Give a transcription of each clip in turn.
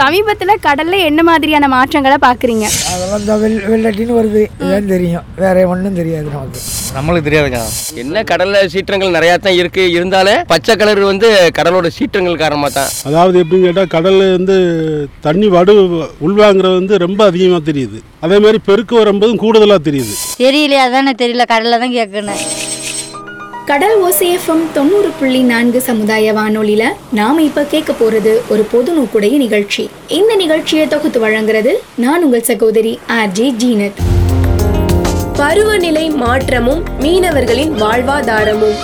சமீபத்துல கடல்ல என்ன மாதிரியான மாற்றங்களை பாக்குறீங்க? அதெல்லாம் இந்த வெள் வெள்ளட்டின்னு வருது. இதுதான் தெரியும். வேற ஒன்றும் தெரியாது நமக்கு. நம்மளுக்கு தெரியாதுங்க என்ன கடல்ல சீற்றங்கள் நிறையா தான் இருக்கு. இருந்தாலும் பச்சை கலர் வந்து கடலோட சீற்றங்கள் காரணமாக தான். அதாவது எப்படின்னு கேட்டால் கடல்ல வந்து தண்ணி வடு உள்வாங்கிறது வந்து ரொம்ப அதிகமாக தெரியுது. அதே மாதிரி பெருக்கு வரும்போதும் கூடுதலாக தெரியுது. தெரியலையா அதானே தெரியல. கடலில் தான் கேட்கணும். கடல் ஓசைஎஃப்எம் தொண்ணூறு புள்ளி நான்கு சமுதாய வானொலியில நாம இப்ப கேட்க போறது ஒரு பொது நோக்குடைய நிகழ்ச்சி. இந்த நிகழ்ச்சியை தொகுத்து வழங்குறது நான் உங்கள் சகோதரி ஆர்ஜே ஜீனத். பருவநிலை மாற்றமும் மீனவர்களின் வாழ்வாதாரமும்.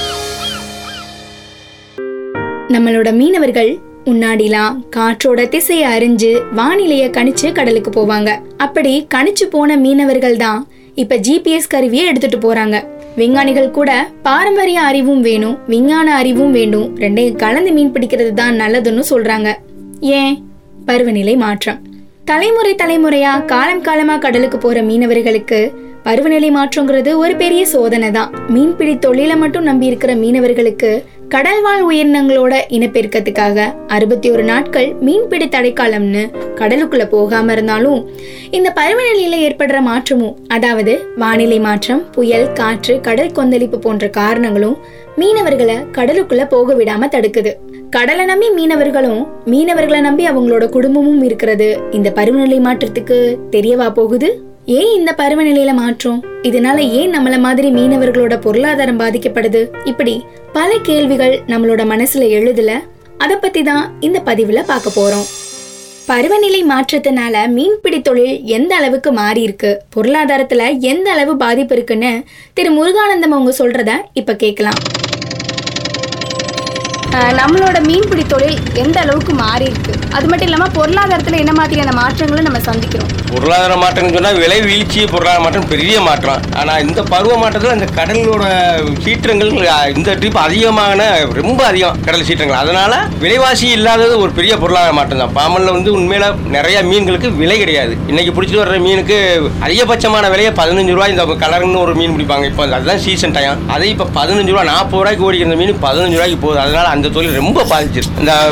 நம்மளோட மீனவர்கள் முன்னாடிலாம் காற்றோட திசையை அறிஞ்சு வானிலைய கணிச்சு கடலுக்கு போவாங்க. அப்படி கணிச்சு போன மீனவர்கள் தான் இப்ப ஜிபிஎஸ் கருவியை எடுத்துட்டு போறாங்க. விஞ்ஞானிகள் கூட பாரம்பரிய அறிவும் வேணும் விஞ்ஞான அறிவும் வேண்டும். ரெண்டையும் கலந்து மீன் பிடிக்கிறது தான் நல்லதுன்னு சொல்றாங்க. ஏன்? பருவநிலை மாற்றம். தலைமுறை தலைமுறையா காலம் காலமா கடலுக்கு போற மீனவர்களுக்கு பருவநிலை மாற்றங்கிறது ஒரு பெரிய சோதனை தான் மீன்பிடி தொழிலை மட்டும் நம்பி இருக்கிற மீனவர்களுக்கு கடல்வாழ் உயிரினங்களோட இனப்பெருக்கத்துக்காக அறுபத்தி ஒரு நாட்கள் மீன்பிடி தடைக்காலம்னு கடலுக்குள்ள போகாம இருந்தாலும் இந்த பருவநிலையில ஏற்படுற மாற்றமும் அதாவது வானிலை மாற்றம் புயல் காற்று கடல் கொந்தளிப்பு போன்ற காரணங்களும் மீனவர்களை கடலுக்குள்ள போக விடாம தடுக்குது. கடலை நம்பி மீனவர்களும் மீனவர்களை நம்பி அவங்களோட குடும்பமும் இருக்கிறது. இந்த பருவநிலை மாற்றத்துக்கு தெரியவா போகுது? ஏன் இந்த பருவநிலையில மாற்றம்? இதனால ஏன் நம்மள மாதிரி மீனவர்களோட பொருளாதாரம் பாதிக்கப்படுது? இப்படி பல கேள்விகள் நம்மளோட மனசுல எழுதுல? அத பத்தி தான் இந்த பதிவுல பார்க்க போறோம். பருவநிலை மாற்றத்தினால மீன்பிடி தொழில் எந்த அளவுக்கு மாறி இருக்கு? பொருளாதாரத்துல எந்த அளவு பாதிப்பு இருக்குன்னு திரு முருகானந்தம் அவங்க சொல்றத இப்ப கேட்கலாம். நம்மளோட மீன்பிடி தொழில் எந்த அளவுக்கு மாறி இருக்கு? அது மட்டும் இல்லாம பொருளாதாரத்துல என்ன மாதிரியான மாற்றங்களை நம்ம சந்திக்கிறோம்? பொருளாதார மாற்றம்னு சொன்னால் விலை வீழ்ச்சி பொருளாதார மாற்றம் பெரிய மாற்றம். ஆனால் இந்த பருவ மாற்றத்தில் இந்த கடலோட சீற்றங்கள் இந்த ட்ரிப் அதிகமான ரொம்ப அதிகம் கடல் சீற்றங்கள். அதனால விலைவாசி இல்லாதது ஒரு பெரிய பொருளாதார மாற்றம் தான். பாமல்ல வந்து உண்மையில நிறைய மீன்களுக்கு விலை கிடையாது. இன்னைக்கு பிடிச்சிட்டு வர்ற மீனுக்கு அதிகபட்சமான விலையை பதினஞ்சு ரூபாய் இந்த கலர்னு ஒரு மீன் பிடிப்பாங்க. இப்போ அதுதான் சீசன் டைம் அதே இப்போ பதினஞ்சு ரூபா நாற்பது ரூபாய்க்கு ஓடிக்கிற மீன் பதினஞ்சு ரூபாய்க்கு போகுது. அதனால அந்த தொழில் ரொம்ப பாதிச்சிருக்கு இந்த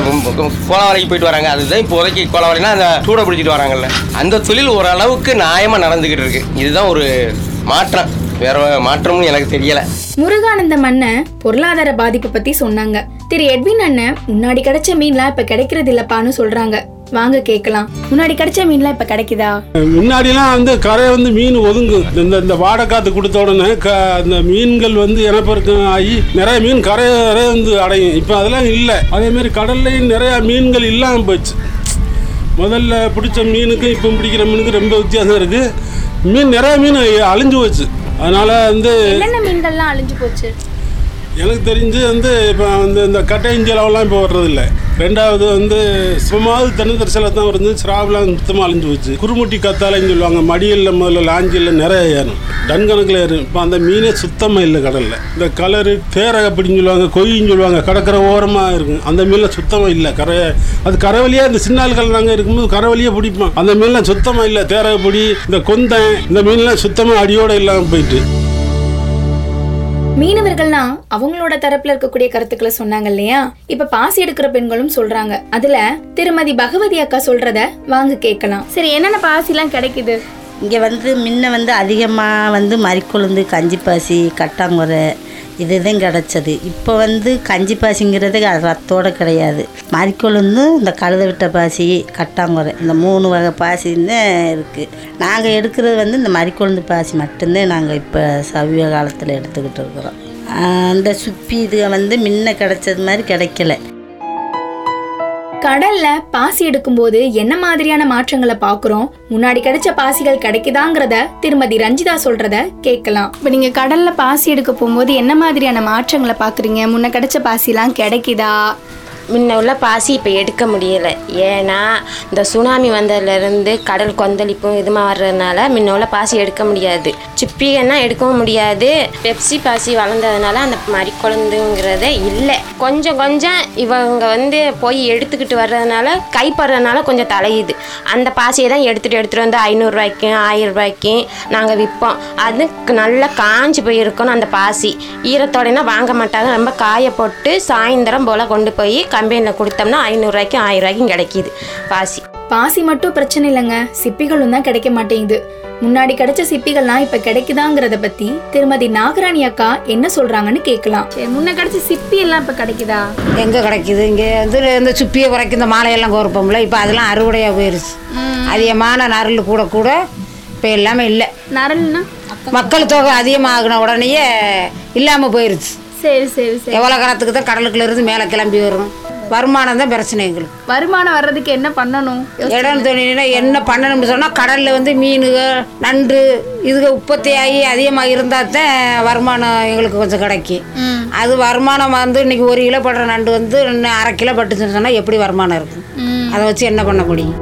கோலாவலைக்கு போயிட்டு வராங்க. அதுதான் இப்போதைக்கு கோலாவலைனா அந்த சூட பிடிச்சிட்டு வராங்கல்ல. அந்த தொழில் ஓரளவுக்கு நியாயமா நடந்துகிட்டு இருக்கு. இதுதான் ஒரு மாற்றம். வேற மாற்றமும் எனக்கு தெரியல. முருகானந்தம் அண்ணன் பொருளாதார பாதிப்பு பத்தி சொன்னாங்க. திரு எட்வின் அண்ணன் முன்னாடி கிடைச்ச மீன்லாம் இப்ப கிடைக்கிறது இல்லப்பான்னு சொல்றாங்க. வாங்க கேட்கலாம். முன்னாடி கிடைச்ச மீன்லாம் இப்ப கிடைக்குதா? முன்னாடிலாம் வந்து கரை வந்து மீன் ஒதுங்கு. இந்த இந்த வாடை காற்று கொடுத்த உடனே அந்த மீன்கள் வந்து இனப்பெருக்கம் ஆகி நிறைய மீன் கரை கரை வந்து அடையும். இப்போ அதெல்லாம் இல்லை. அதே மாதிரி கடல்லையும் நிறைய மீன்கள் இல்லாமல் போச்சு முதல்ல பிடிச்ச மீனுக்கும் இப்போ பிடிக்கிற மீனுக்கும் ரொம்ப வித்தியாசம் இருக்குது மீன் நிறைய மீன் அழிஞ்சு போச்சு. அதனால் வந்து என்னென்ன மீன்கள்லாம் அழிஞ்சு போச்சு? எனக்கு தெரிஞ்சு வந்து இப்போ வந்து இந்த கட்டைஞ்சலவெல்லாம் இப்போ வர்றதில்ல. ரெண்டாவது வந்து சும்மாவது தென்னந்தரிசல தான் வருது. சிராவெலாம் சுத்தமாக அழிஞ்சு போச்சு. குருமுட்டி கத்தாலைன்னு சொல்லுவாங்க. மடியில் முதல்ல லாஞ்சியில் நிறைய ஏறும். டன் கணக்கில் ஏறும். இப்போ அந்த மீனே சுத்தமாக இல்லை கடலில். இந்த கலரு தேரை அப்படின்னு சொல்லுவாங்க கொய்யின்னு சொல்லுவாங்க கடற்கரை ஓரமாக இருக்கும். அந்த மீனில் சுத்தமாக இல்லை. கரை அது கரை வழியாக இந்த சின்னாள்கள் நாங்கள் இருக்கும்போது கரவழியாக பிடிப்போம் அந்த மீன்லாம் சுத்தமாக இல்லை. தேரை பிடி இந்த கொந்தன் இந்த மீன்லாம் சுத்தமாக அடியோடு இல்லாமல் போயிட்டு. மீனவர்கள்லாம் அவங்களோட தரப்புல இருக்கக்கூடிய கருத்துக்களை சொன்னாங்க இல்லையா? இப்ப பாசி எடுக்கிற பெண்களும் சொல்றாங்க. அதுல திருமதி பகவதி அக்கா சொல்றத வாங்க கேட்கலாம். சரி என்னென்ன பாசி எல்லாம் கிடைக்குது? இங்கே வந்து முன்ன வந்து அதிகமாக வந்து மறிக்கொழுந்து கஞ்சிப்பாசி கட்டாங்குறை இது தான் கிடச்சது. இப்போ வந்து கஞ்சி பாசிங்கிறது ரத்தோடு ரத்தோட கிடையாது. மறிக்கொழுந்து இந்த கழுத விட்ட பாசி கட்டாங்குறை இந்த மூணு வகை பாசின்னு இருக்குது நாங்கள் எடுக்கிறது வந்து இந்த மறிக்கொழுந்து பாசி மட்டும்தான் நாங்கள் இப்போ சவிய காலத்தில் எடுத்துக்கிட்டு இருக்கிறோம். அந்த சுப்பி இது வந்து முன்ன கிடச்சது மாதிரி கிடைக்கல. கடல்ல பாசி எடுக்கும்போது என்ன மாதிரியான மாற்றங்களை பாக்குறோம் முன்னாடி கிடைச்ச பாசிகள் கிடைக்குதாங்கிறத திருமதி ரஞ்சிதா சொல்றத கேட்கலாம். இப்ப நீங்க கடல்ல பாசி எடுக்க போகும்போது என்ன மாதிரியான மாற்றங்களை பாக்குறீங்க முன்ன கிடைச்ச பாசிலாம் கிடைக்குதா? முன்ன உள்ள பாசி இப்போ எடுக்க முடியலை. ஏன்னா இந்த சுனாமி வந்ததுலேருந்து கடல் கொந்தளிப்பும் இதுமாக வர்றதுனால முன்ன உள்ள பாசி எடுக்க முடியாது. சிப்பிகன்னா எடுக்கவும் முடியாது. பெப்சி பாசி வளர்ந்ததுனால அந்த மறிக்குழந்துங்கிறதே இல்லை. கொஞ்சம் கொஞ்சம் இவங்க வந்து போய் எடுத்துக்கிட்டு வர்றதுனால கைப்படுறதுனால கொஞ்சம் தலையுது. அந்த பாசியை தான் எடுத்துகிட்டு எடுத்துகிட்டு வந்து ஐநூறுரூவாய்க்கும் ஆயிரம் ரூபாய்க்கும் நாங்கள் விற்போம் அது நல்லா காஞ்சி போயிருக்கணும் அந்த பாசி. ஈரத்தோடனா வாங்க மாட்டாங்க. ரொம்ப காய போட்டு சாயந்தரம் போல் கொண்டு போய் க கம்பெனியில் கொடுத்தோம்னா ஐநூறுரூவாய்க்கும் ஆயிரம் ரூபாய்க்கும் கிடைக்கிது. பாசி. பாசி மட்டும் பிரச்சனை இல்லைங்க. சிப்பிகளும் தான் கிடைக்க மாட்டேங்குது. முன்னாடி கிடைச்ச சிப்பிகள்லாம் இப்ப கிடைக்குதாங்கிறத பத்தி திருமதி நாகராணி அக்கா என்ன சொல்றாங்கன்னு கேட்கலாம். முன்ன கிடைச்ச சிப்பி எல்லாம் இப்ப கிடைக்குதா? எங்கே கிடைக்குது? இங்கே வந்து இந்த சுப்பியை குறைக்கும் இந்த மாலையெல்லாம் கோர்ப்போம்ல. இப்போ அதெல்லாம் அறுவடையாக போயிருச்சு. அதிகமான நரல் கூட கூட இப்போ எல்லாமே இல்லை. நரல்னா? மக்கள் தொகை அதிகமாகின உடனேயே இல்லாமல் போயிருச்சு. சரி சரி சரி. எவ்வளோ காலத்துக்கு தான் கடலுக்குள்ள இருந்து மேலே கிளம்பி வரும். வருமானம் தான் பிரச்சனை எங்களுக்கு. வருமானம் வர்றதுக்கு என்ன பண்ணணும்? இடம் தொழில்னா என்ன பண்ணணும்னு சொன்னால் கடலில் வந்து மீனுக நண்டு இதுக உற்பத்தி ஆகி அதிகமாக இருந்தால் தான் வருமானம் எங்களுக்கு கொஞ்சம் கிடைக்கும். அது வருமானம் வந்து இன்னைக்கு ஒரு கிலோ படுற நண்டு வந்து இன்னும் அரை கிலோ பட்டுச்சுன்னு சொன்னால் எப்படி வருமானம் இருக்கும்? அதை வச்சு என்ன பண்ண முடியும்?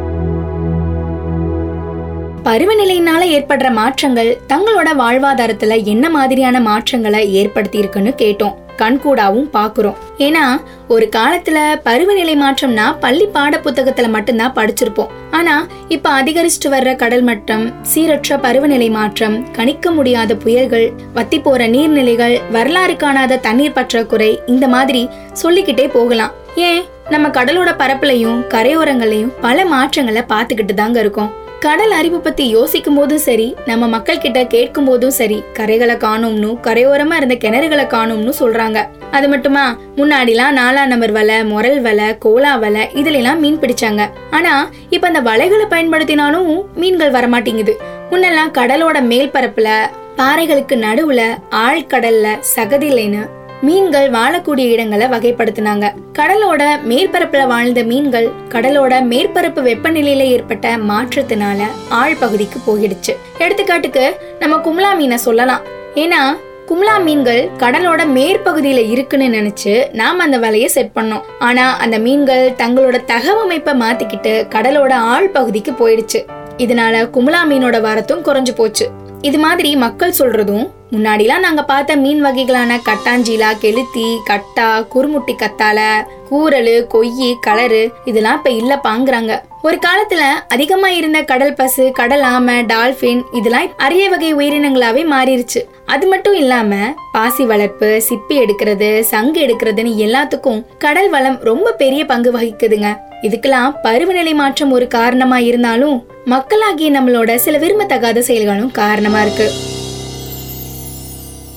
பருவநிலையினால ஏற்படுற மாற்றங்கள் தங்களோட வாழ்வாதாரத்துல என்ன மாதிரியான மாற்றங்களை ஏற்படுத்தி இருக்குன்னு கேட்டோம். கண்கூடாவும் பார்க்குறோம் ஏன்னா ஒரு காலத்துல பருவநிலை மாற்றம்னா பள்ளி பாட புத்தகத்துல மட்டும்தான் படிச்சிருப்போம். ஆனா இப்ப அதிகரிச்சுட்டு வர்ற கடல் மட்டம் சீரற்ற பருவநிலை மாற்றம் கணிக்க முடியாத புயல்கள் வத்தி போற நீர்நிலைகள் வரலாறு காணாத தண்ணீர் பற்றாக்குறை இந்த மாதிரி சொல்லிக்கிட்டே போகலாம். ஏன்? நம்ம கடலோட பரப்புலையும் கரையோரங்களையும் பல மாற்றங்களை பார்த்துக்கிட்டு தாங்க இருக்கோம். கடல் அறிவு பத்தி யோசிக்கும் போதும் சரி நம்ம மக்கள் கிட்ட கேட்கும் போதும் சரி கரைகளை காணும்னு கரையோரமா இருந்த கிணறுகளை காணும்னு சொல்றாங்க. அது மட்டுமா? முன்னாடிலாம் நாலா நம்பர் வலை முரல் வலை கோலா வலை இதுல எல்லாம் மீன் பிடிச்சாங்க. ஆனா இப்ப அந்த வலைகளை பயன்படுத்தினாலும் மீன்கள் வரமாட்டேங்குது. முன்னெல்லாம் கடலோட மேல் பரப்புல பாறைகளுக்கு நடுவுல ஆழ்கடல்ல சகதிலைன்னு மீன்கள் வாழக்கூடிய இடங்களை வகைப்படுத்தினாங்க. கடலோட மேற்பரப்புல வாழ்ந்த மீன்கள் கடலோட மேற்பரப்பு வெப்பநிலையில ஏற்பட்ட மாற்றத்தினால ஆழ் பகுதிக்கு போயிடுச்சு. எடுத்துக்காட்டுக்கு நம்ம கும்லா மீனை சொல்லலாம். ஏன்னா கும்லா மீன்கள் கடலோட மேற்பகுதியில இருக்குன்னு நினைச்சு நாம அந்த வலையை செட் பண்ணோம். ஆனா அந்த மீன்கள் தங்களோட தகவமைப்பை மாத்திக்கிட்டு கடலோட ஆழ் பகுதிக்கு போயிடுச்சு. இதனால கும்லா மீனோட வரத்தும் குறைஞ்சு போச்சு. இது மாதிரி மக்கள் சொல்றதும் முன்னாடிலாம் நாங்கள் பார்த்த மீன் வகைகளான கட்டாஞ்சீலா கெளுத்தி கட்டா குறுமுட்டி கத்தால ஊரல் கொய்யி கலரு இதெல்லாம் இப்போ இல்லைப்பாங்கிறாங்க ஒரு காலத்துல அதிகமா இருந்த கடல் பசு கடல் ஆமை டால்பின் இதெல்லாம் அரிய வகை உயிரினங்களாவே மாறிடுச்சு அது மட்டும் இல்லாம பாசி வளர்ப்பு சிப்பி எடுக்கிறது சங்கு எடுக்கிறதுன்னு எல்லாத்துக்கும் கடல் வளம் ரொம்ப பெரிய பங்கு வகிக்குதுங்க. இதுக்கெல்லாம் பருவநிலை மாற்றம் ஒரு காரணமா இருந்தாலும் மக்களாகிய நம்மளோட சில விரும்பத்தகாத செயல்களும் காரணமா இருக்கு.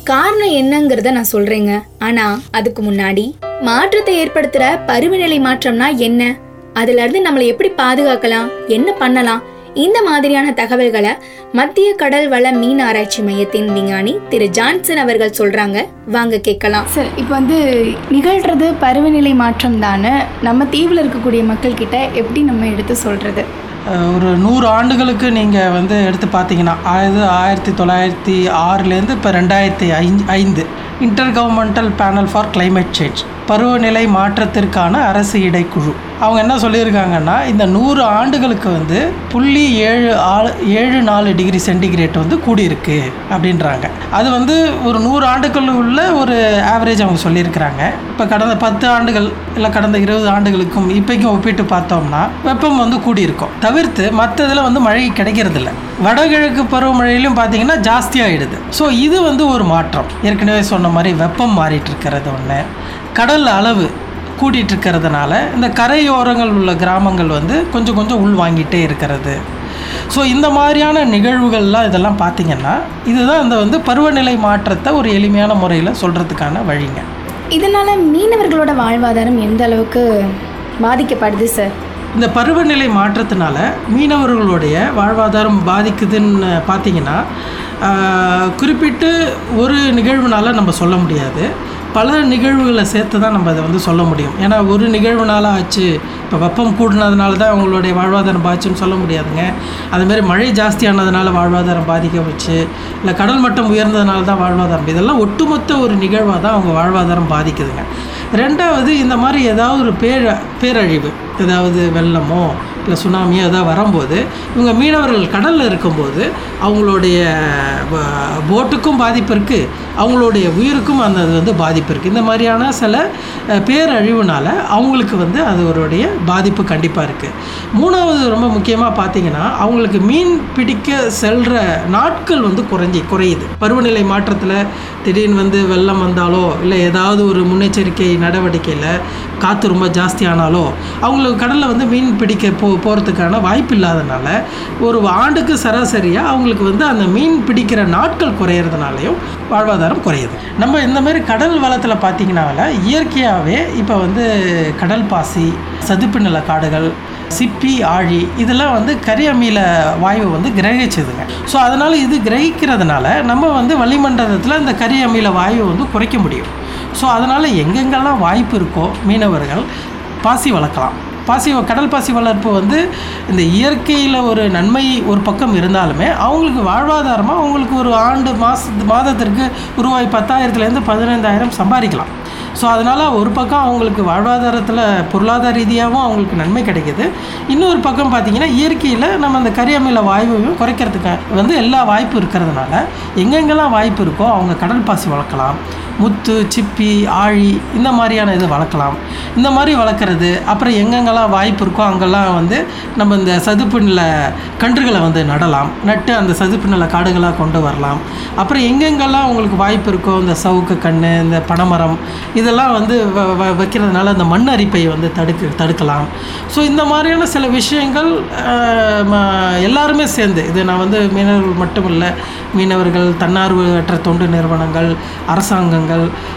காரணம் என்னங்கிறத நான் சொல்றேங்க. ஆனா அதுக்கு முன்னாடி மாற்றத்தை ஏற்படுத்துற பருவநிலை மாற்றம்னா என்ன? அதுல இருந்து நம்மளை எப்படி பாதுகாக்கலாம்? என்ன பண்ணலாம்? இந்த மாதிரியான தகவல்களை மத்திய கடல் வள மீன் ஆராய்ச்சி மையத்தின் விஞ்ஞானி திரு ஜான்சன் அவர்கள் சொல்றாங்க. வாங்க கேட்கலாம். சார் இப்போ வந்து நிகழ்றது பருவநிலை மாற்றம் தானே நம்ம தீவில் இருக்கக்கூடிய மக்கள் கிட்ட எப்படி நம்ம எடுத்து சொல்றது? ஒரு நூறு ஆண்டுகளுக்கு நீங்கள் வந்து எடுத்து பார்த்தீங்கன்னா ஆயிரத்தி ஆயிரத்தி தொள்ளாயிரத்தி ஆறுலேருந்து இப்போ ரெண்டாயிரத்தி ஐந்து ஐந்து. Intergovernmental panel for climate change பருவநிலை மாற்றத்திற்கான அரசு இடைக்குழு. அவங்க என்ன சொல்லியிருக்காங்கன்னா இந்த நூறு ஆண்டுகளுக்கு வந்து புள்ளி ஏழு ஆறு ஏழு நாலு டிகிரி சென்டிகிரேட் வந்து கூடியிருக்கு அப்படின்றாங்க. அது வந்து ஒரு நூறு ஆண்டுகள் உள்ள ஒரு ஆவரேஜ் அவங்க சொல்லியிருக்கிறாங்க. இப்போ கடந்த பத்து ஆண்டுகள் இல்லை கடந்த இருபது ஆண்டுகளுக்கும் இப்போக்கும் ஒப்பிட்டு பார்த்தோம்னா வெப்பம் வந்து கூடியிருக்கும். தவிர்த்து மற்ற இதில் வந்து மழை கிடைக்கிறதில்ல. வடகிழக்கு பருவமழையிலும் பார்த்தீங்கன்னா ஜாஸ்தியாகிடுது ஸோ இது வந்து ஒரு மாற்றம். ஏற்கனவே சொன்ன மாதிரி வெப்பம் மாறிட்டு இருக்கிறது ஒன்று கடல் அளவு கூட்டிகிட்டு இருக்கிறதுனால இந்த கரையோரங்கள் உள்ள கிராமங்கள் வந்து கொஞ்சம் கொஞ்சம் உள் வாங்கிட்டே இருக்கிறது. ஸோ இந்த மாதிரியான நிகழ்வுகள்லாம் இதெல்லாம் பார்த்தீங்கன்னா இதுதான் இந்த வந்து பருவநிலை மாற்றத்தை ஒரு எளிமையான முறையில் சொல்கிறதுக்கான வழிங்க. இதனால மீனவர்களோட வாழ்வாதாரம் எந்த அளவுக்கு பாதிக்கப்படுது சார் இந்த பருவநிலை மாற்றத்தினால மீனவர்களுடைய வாழ்வாதாரம் பாதிக்குதுன்னு பார்த்தீங்கன்னா குறிப்பிட்டு ஒரு நிகழ்வுனால நம்ம சொல்ல முடியாது. பல நிகழ்வுகளை சேர்த்து தான் நம்ம அதை வந்து சொல்ல முடியும். ஏன்னா ஒரு நிகழ்வுனால ஆச்சு இப்போ வெப்பம் கூடினதுனால தான் அவங்களுடைய வாழ்வாதாரம் பாதிச்சுன்னு சொல்ல முடியாதுங்க. அதுமாரி மழை ஜாஸ்தியானதுனால வாழ்வாதாரம் பாதிக்க வச்சு இல்லை கடல் மட்டம் உயர்ந்ததுனால தான் வாழ்வாதாரம் இதெல்லாம் ஒட்டுமொத்த ஒரு நிகழ்வாக தான் அவங்க வாழ்வாதாரம் பாதிக்குதுங்க. ரெண்டாவது இந்த மாதிரி ஏதாவது ஒரு பேர் பேரழிவு ஏதாவது வெள்ளமோ இல்லை சுனாமியோ ஏதாவது வரும்போது இவங்க மீனவர்கள் கடலில் இருக்கும்போது அவங்களுடைய போட்டுக்கும் பாதிப்பு இருக்குது அவங்களுடைய உயிருக்கும் அந்த அது வந்து பாதிப்பு இருக்குது இந்த மாதிரியான சில பேரழிவுனால் அவங்களுக்கு வந்து அதோடைய பாதிப்பு கண்டிப்பாக இருக்குது மூணாவது ரொம்ப முக்கியமாக பார்த்தீங்கன்னா அவங்களுக்கு மீன் பிடிக்க செல்கிற நாட்கள் வந்து குறைஞ்சி குறையுது. பருவநிலை மாற்றத்தில் திடீர்னு வந்து வெள்ளம் வந்தாலோ இல்லை ஏதாவது ஒரு முன்னெச்சரிக்கை நடவடிக்கையில் காற்று ரொம்ப ஜாஸ்தியானாலோ அவங்களுக்கு கடலில் வந்து மீன் பிடிக்க போ போகிறதுக்கான வாய்ப்பு இல்லாதனால ஒரு ஆண்டுக்கு சராசரியாக அவங்களுக்கு வந்து அந்த மீன் பிடிக்கிற நாட்கள் குறையிறதுனாலையும் வாழ்வாதாரம் குறையுது. நம்ம இந்த மாதிரி கடல் வளத்தில் பார்த்திங்கனால இயற்கையாகவே இப்போ வந்து கடல் பாசி சதுப்பு நில காடுகள் சிப்பி ஆழி இதெல்லாம் வந்து கரியமீல வாயுவை வந்து கிரகிச்சதுங்க. ஸோ அதனால் இது கிரகிக்கிறதுனால நம்ம வந்து வளிமண்டலத்தில் இந்த கரியமீல வாயுவை வந்து குறைக்க முடியும். ஸோ அதனால் எங்கெங்கெல்லாம் வாய்ப்பு இருக்கோ மீனவர்கள் பாசி வளர்க்கலாம். பாசி கடல் பாசி வளர்ப்பு வந்து இந்த இயற்கையில் ஒரு நன்மை ஒரு பக்கம் இருந்தாலுமே அவங்களுக்கு வாழ்வாதாரமாக அவங்களுக்கு ஒரு ஆண்டு மாத மாதத்திற்கு ரூபாய் பத்தாயிரத்துலேருந்து பதினைந்தாயிரம் சம்பாதிக்கலாம். ஸோ அதனால் ஒரு பக்கம் அவங்களுக்கு வாழ்வாதாரத்தில் பொருளாதார ரீதியாகவும் அவங்களுக்கு நன்மை கிடைக்கிது. இன்னொரு பக்கம் பார்த்திங்கன்னா இயற்கையில் நம்ம அந்த கரியமில வாயுவையும் குறைக்கிறதுக்கு வந்து எல்லா வாய்ப்பும் இருக்கிறதுனால எங்கெங்கெல்லாம் வாய்ப்பு இருக்கோ அவங்க கடல் பாசி வளர்க்கலாம். முத்து சிப்பி ஆழி இந்த மாதிரியான இது வளர்க்கலாம். இந்த மாதிரி வளர்க்குறது அப்புறம் எங்கெங்கெல்லாம் வாய்ப்பு இருக்கோ அங்கெல்லாம் வந்து நம்ம இந்த சதுப்பு நில கன்றுகளை வந்து நடலாம். நட்டு அந்த சதுப்பு நில காடுகளாக கொண்டு வரலாம். அப்புறம் எங்கெங்கெல்லாம் உங்களுக்கு வாய்ப்பு இருக்கோ இந்த சவுக்கு கன்று இந்த பனைமரம் இதெல்லாம் வந்து வ- வ- வைக்கிறதுனால அந்த மண் அரிப்பை வந்து தடுக்க தடுக்கலாம். ஸோ இந்த மாதிரியான சில விஷயங்கள் ம- எல்லாருமே சேர்ந்து இது நான் வந்து மீனவர்கள் மட்டும் இல்லை மீனவர்கள் தன்னார்வற்ற தொண்டு நிறுவனங்கள் அரசாங்கங்கள்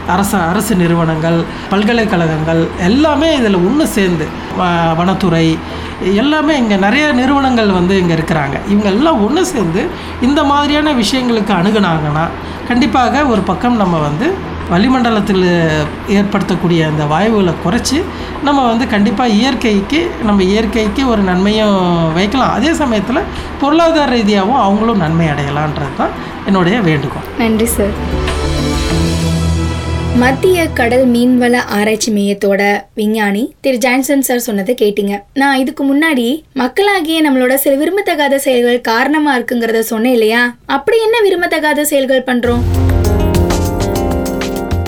அரச அரசு நிறுவனங்கள் பல்கலைக்கழகங்கள் எல்லாமே இதில் ஒன்று சேர்ந்து வ- வனத்துறை எல்லாமே இங்கே நிறைய நிறுவனங்கள் வந்து இங்கே இருக்கிறாங்க. இவங்க எல்லாம் ஒன்று சேர்ந்து இந்த மாதிரியான விஷயங்களுக்கு அணுகுனாங்கன்னா கண்டிப்பாக ஒரு பக்கம் நம்ம வந்து வளிமண்டலத்தில் ஏற்படுத்தக்கூடிய அந்த வாயுகளை குறைச்சி நம்ம வந்து கண்டிப்பாக இயற்கைக்கு நம்ம இயற்கைக்கு ஒரு நன்மையும் வைக்கலாம். அதே சமயத்தில் பொருளாதார ரீதியாகவும் அவங்களும் நன்மை அடையலான்றது தான் என்னுடைய வேண்டுகோள். நன்றி சார். மத்திய கடல் மீன்வள ஆராய்ச்சி மையத்தோட விஞ்ஞானி திரு ஜான்சன் சார் சொன்னதை கேட்டீங்க. நான் இதுக்கு முன்னாடி மக்களாகிய நம்மளோட சில விரும்பத்தகாத செயல்கள் காரணமா இருக்குங்கிறத சொன்னேன் இல்லையா? அப்படி என்ன விரும்பத்தகாத செயல்கள் பண்றோம்?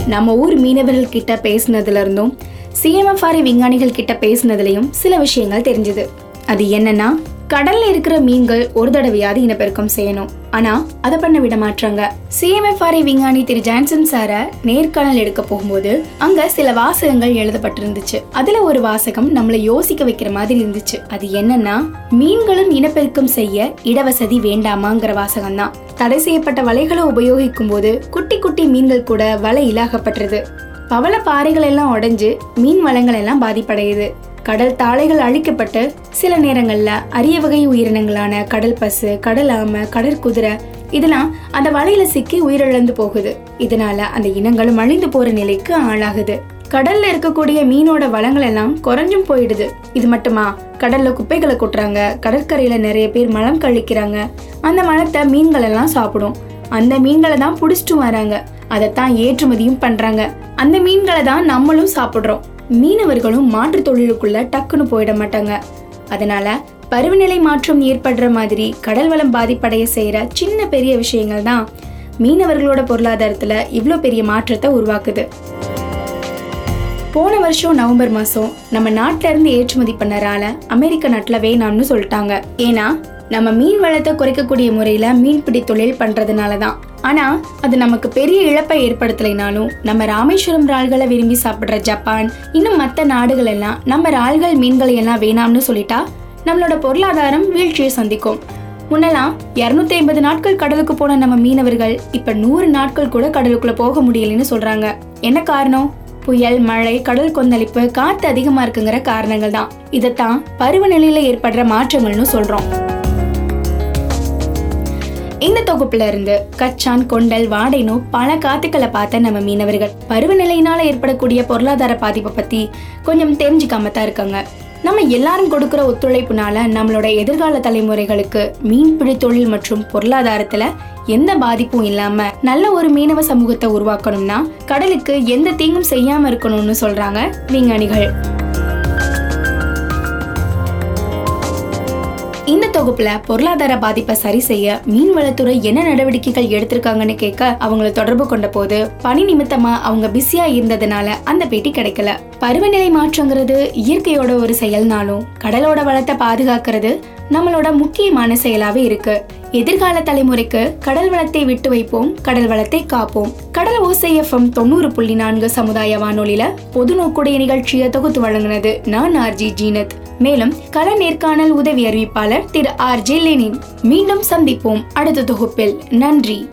நம்ம ஊர் மீனவர்கள் கிட்ட பேசினதுல இருந்தும் சிஎம்எஃப்ஆர்ஐ விஞ்ஞானிகள் கிட்ட பேசினதுலயும் சில விஷயங்கள் தெரிஞ்சது. அது என்னன்னா கடல்ல இருக்கிற மீன்கள் ஒரு தடவையாவது இனப்பெருக்கம் செய்யணும். ஆனா அதை பண்ண விட மாட்டாங்க. சிஎம்எஃப்ஆர்ஐ விஞ்ஞானி திரு ஜான்சன் சார நேர்காணல் எடுக்க போகும்போது அங்க சில வாசகங்கள் எழுதப்பட்டிருந்துச்சு. அதுல ஒரு வாசகம் நம்மளை யோசிக்க வைக்கிற மாதிரி இருந்துச்சு. அது என்னன்னா மீன்களும் இனப்பெருக்கம் செய்ய இடவசதி வேண்டாமாங்கிற வாசகம் தான் தடை செய்யப்பட்ட வலைகளை உபயோகிக்கும் போது குட்டி குட்டி மீன்கள் கூட வலை அகப்பட்டுருது பவள பாறைகள் எல்லாம் உடைஞ்சு மீன் வளங்கள் எல்லாம் பாதிப்படையுது. கடல் தாளைகள் அழிக்கப்பட்டு சில நேரங்களில் அரிய வகை உயிரினங்களான கடல் பசு கடல் ஆமை கடற்குதிரை இதெல்லாம் அந்த வலையில சிக்கி உயிரிழந்து போகுது. இதனால அந்த இனங்களும் அழிந்து போற நிலைக்கு ஆளாகுது. கடல்ல இருக்கக்கூடிய மீனோட வளங்கள் எல்லாம் குறைஞ்சும் போயிடுது. இது மட்டுமா? கடல்ல குப்பைகளை கொட்டுறாங்க கடற்கரையில நிறைய பேர் மலம் கழிக்கிறாங்க. அந்த மலத்தை மீன்கள் எல்லாம் சாப்பிடும். அந்த மீன்களை தான் புடிச்சிட்டு வராங்க. அதைத்தான் ஏற்றுமதியும் பண்றாங்க. அந்த மீன்களை தான் நம்மளும் சாப்பிடுறோம். மீனவர்களும் மாற்றுத் தொழிலுக்குள்ள டக்குன்னு போயிட மாட்டாங்க. அதனால பருவநிலை மாற்றம் ஏற்படுற மாதிரி கடல் வளம் பாதிப்படைய செய்கிற சின்ன பெரிய விஷயங்கள் தான் மீனவர்களோட பொருளாதாரத்தில் இவ்வளோ பெரிய மாற்றத்தை உருவாக்குது. போன வருஷம் நவம்பர் மாதம் நம்ம நாட்டிலேருந்து ஏற்றுமதி பண்ணறால அமெரிக்க நாட்டில் வேணாம்னு சொல்லிட்டாங்க. ஏன்னா நம்ம மீன் வளத்தை குறைக்கக்கூடிய முறையில் மீன்பிடி தொழில் பண்ணுறதுனால தான் ஆனால் அது நமக்கு பெரிய இழப்பை ஏற்படுத்தலைனாலும் நம்ம ராமேஸ்வரம் இறால்களை விரும்பி சாப்பிட்ற ஜப்பான் இன்னும் மற்ற நாடுகள் எல்லாம் நம்ம இறால்கள் மீன்களை எல்லாம் வேணாம்னு சொல்லிட்டா நம்மளோட பொருளாதாரம் வீழ்ச்சியை சந்திக்கும். முன்னெல்லாம் இரநூத்தி ஐம்பது நாட்கள் கடலுக்கு போன நம்ம மீனவர்கள் இப்ப நூறு நாட்கள் கூட கடலுக்குள்ள போக முடியலன்னு சொல்றாங்க. என்ன காரணம்? புயல் மழை கடல் கொந்தளிப்பு காத்து அதிகமா இருக்குங்கிற காரணங்கள் தான் இதைத்தான் பருவநிலையில ஏற்படுற மாற்றங்கள்னு சொல்றோம். இந்த தொகுப்புல இருந்து கச்சான் கொண்டல் வாடைனோ பல காத்துக்களை பார்த்த நம்ம மீனவர்கள். பருவநிலையினால ஏற்படக்கூடிய பொருளாதார பாதிப்பை பத்தி கொஞ்சம் தெரிஞ்சுக்காம தான் இருக்காங்க. நம்ம எல்லாரும் கொடுக்கிற ஒத்துழைப்புனால நம்மளோட எதிர்கால தலைமுறைகளுக்கு மீன்பிடி தொழில் மற்றும் பொருளாதாரத்துல எந்த பாதிப்பும் இல்லாம நல்ல ஒரு மீனவ சமூகத்தை உருவாக்கணும்னா கடலுக்கு எந்த தீங்கும் செய்யாம இருக்கணும்னு சொல்றாங்க விஞ்ஞானிகள். இந்த தொகுப்புல பொருளாதார பாதிப்பை சரி செய்ய மீன்வளத்துறை என்ன நடவடிக்கைகள் எடுத்திருக்காங்கன்னு கேட்க அவங்கள தொடர்பு கொண்ட போது பணி நிமித்தமா அவங்க பிஸியா இருந்ததுனால அந்த பேட்டி கிடைக்கல. பருவநிலை மாற்றங்கிறது இயற்கையோட ஒரு செயல்னாலும் கடலோட வளத்தை பாதுகாக்கிறது நம்மளோட முக்கியமான செயலாவே இருக்கு. எதிர்கால தலைமுறைக்கு கடல் வளத்தை விட்டு வைப்போம் கடல் வளத்தை காப்போம். கடல் ஓசை எஃப்எம் தொண்ணூறு புள்ளி நான்கு சமுதாய வானொலியில பொது நோக்குடைய நிகழ்ச்சியை தொகுத்து வழங்கினது நான் ஆர்ஜி ஜீனத். மேலும் கள நேர்காணல் உதவி அறிவிப்பாளர் திரு ஆர் ஜே லெனின். மீண்டும் சந்திப்போம் அடுத்த தொகுப்பில். நன்றி.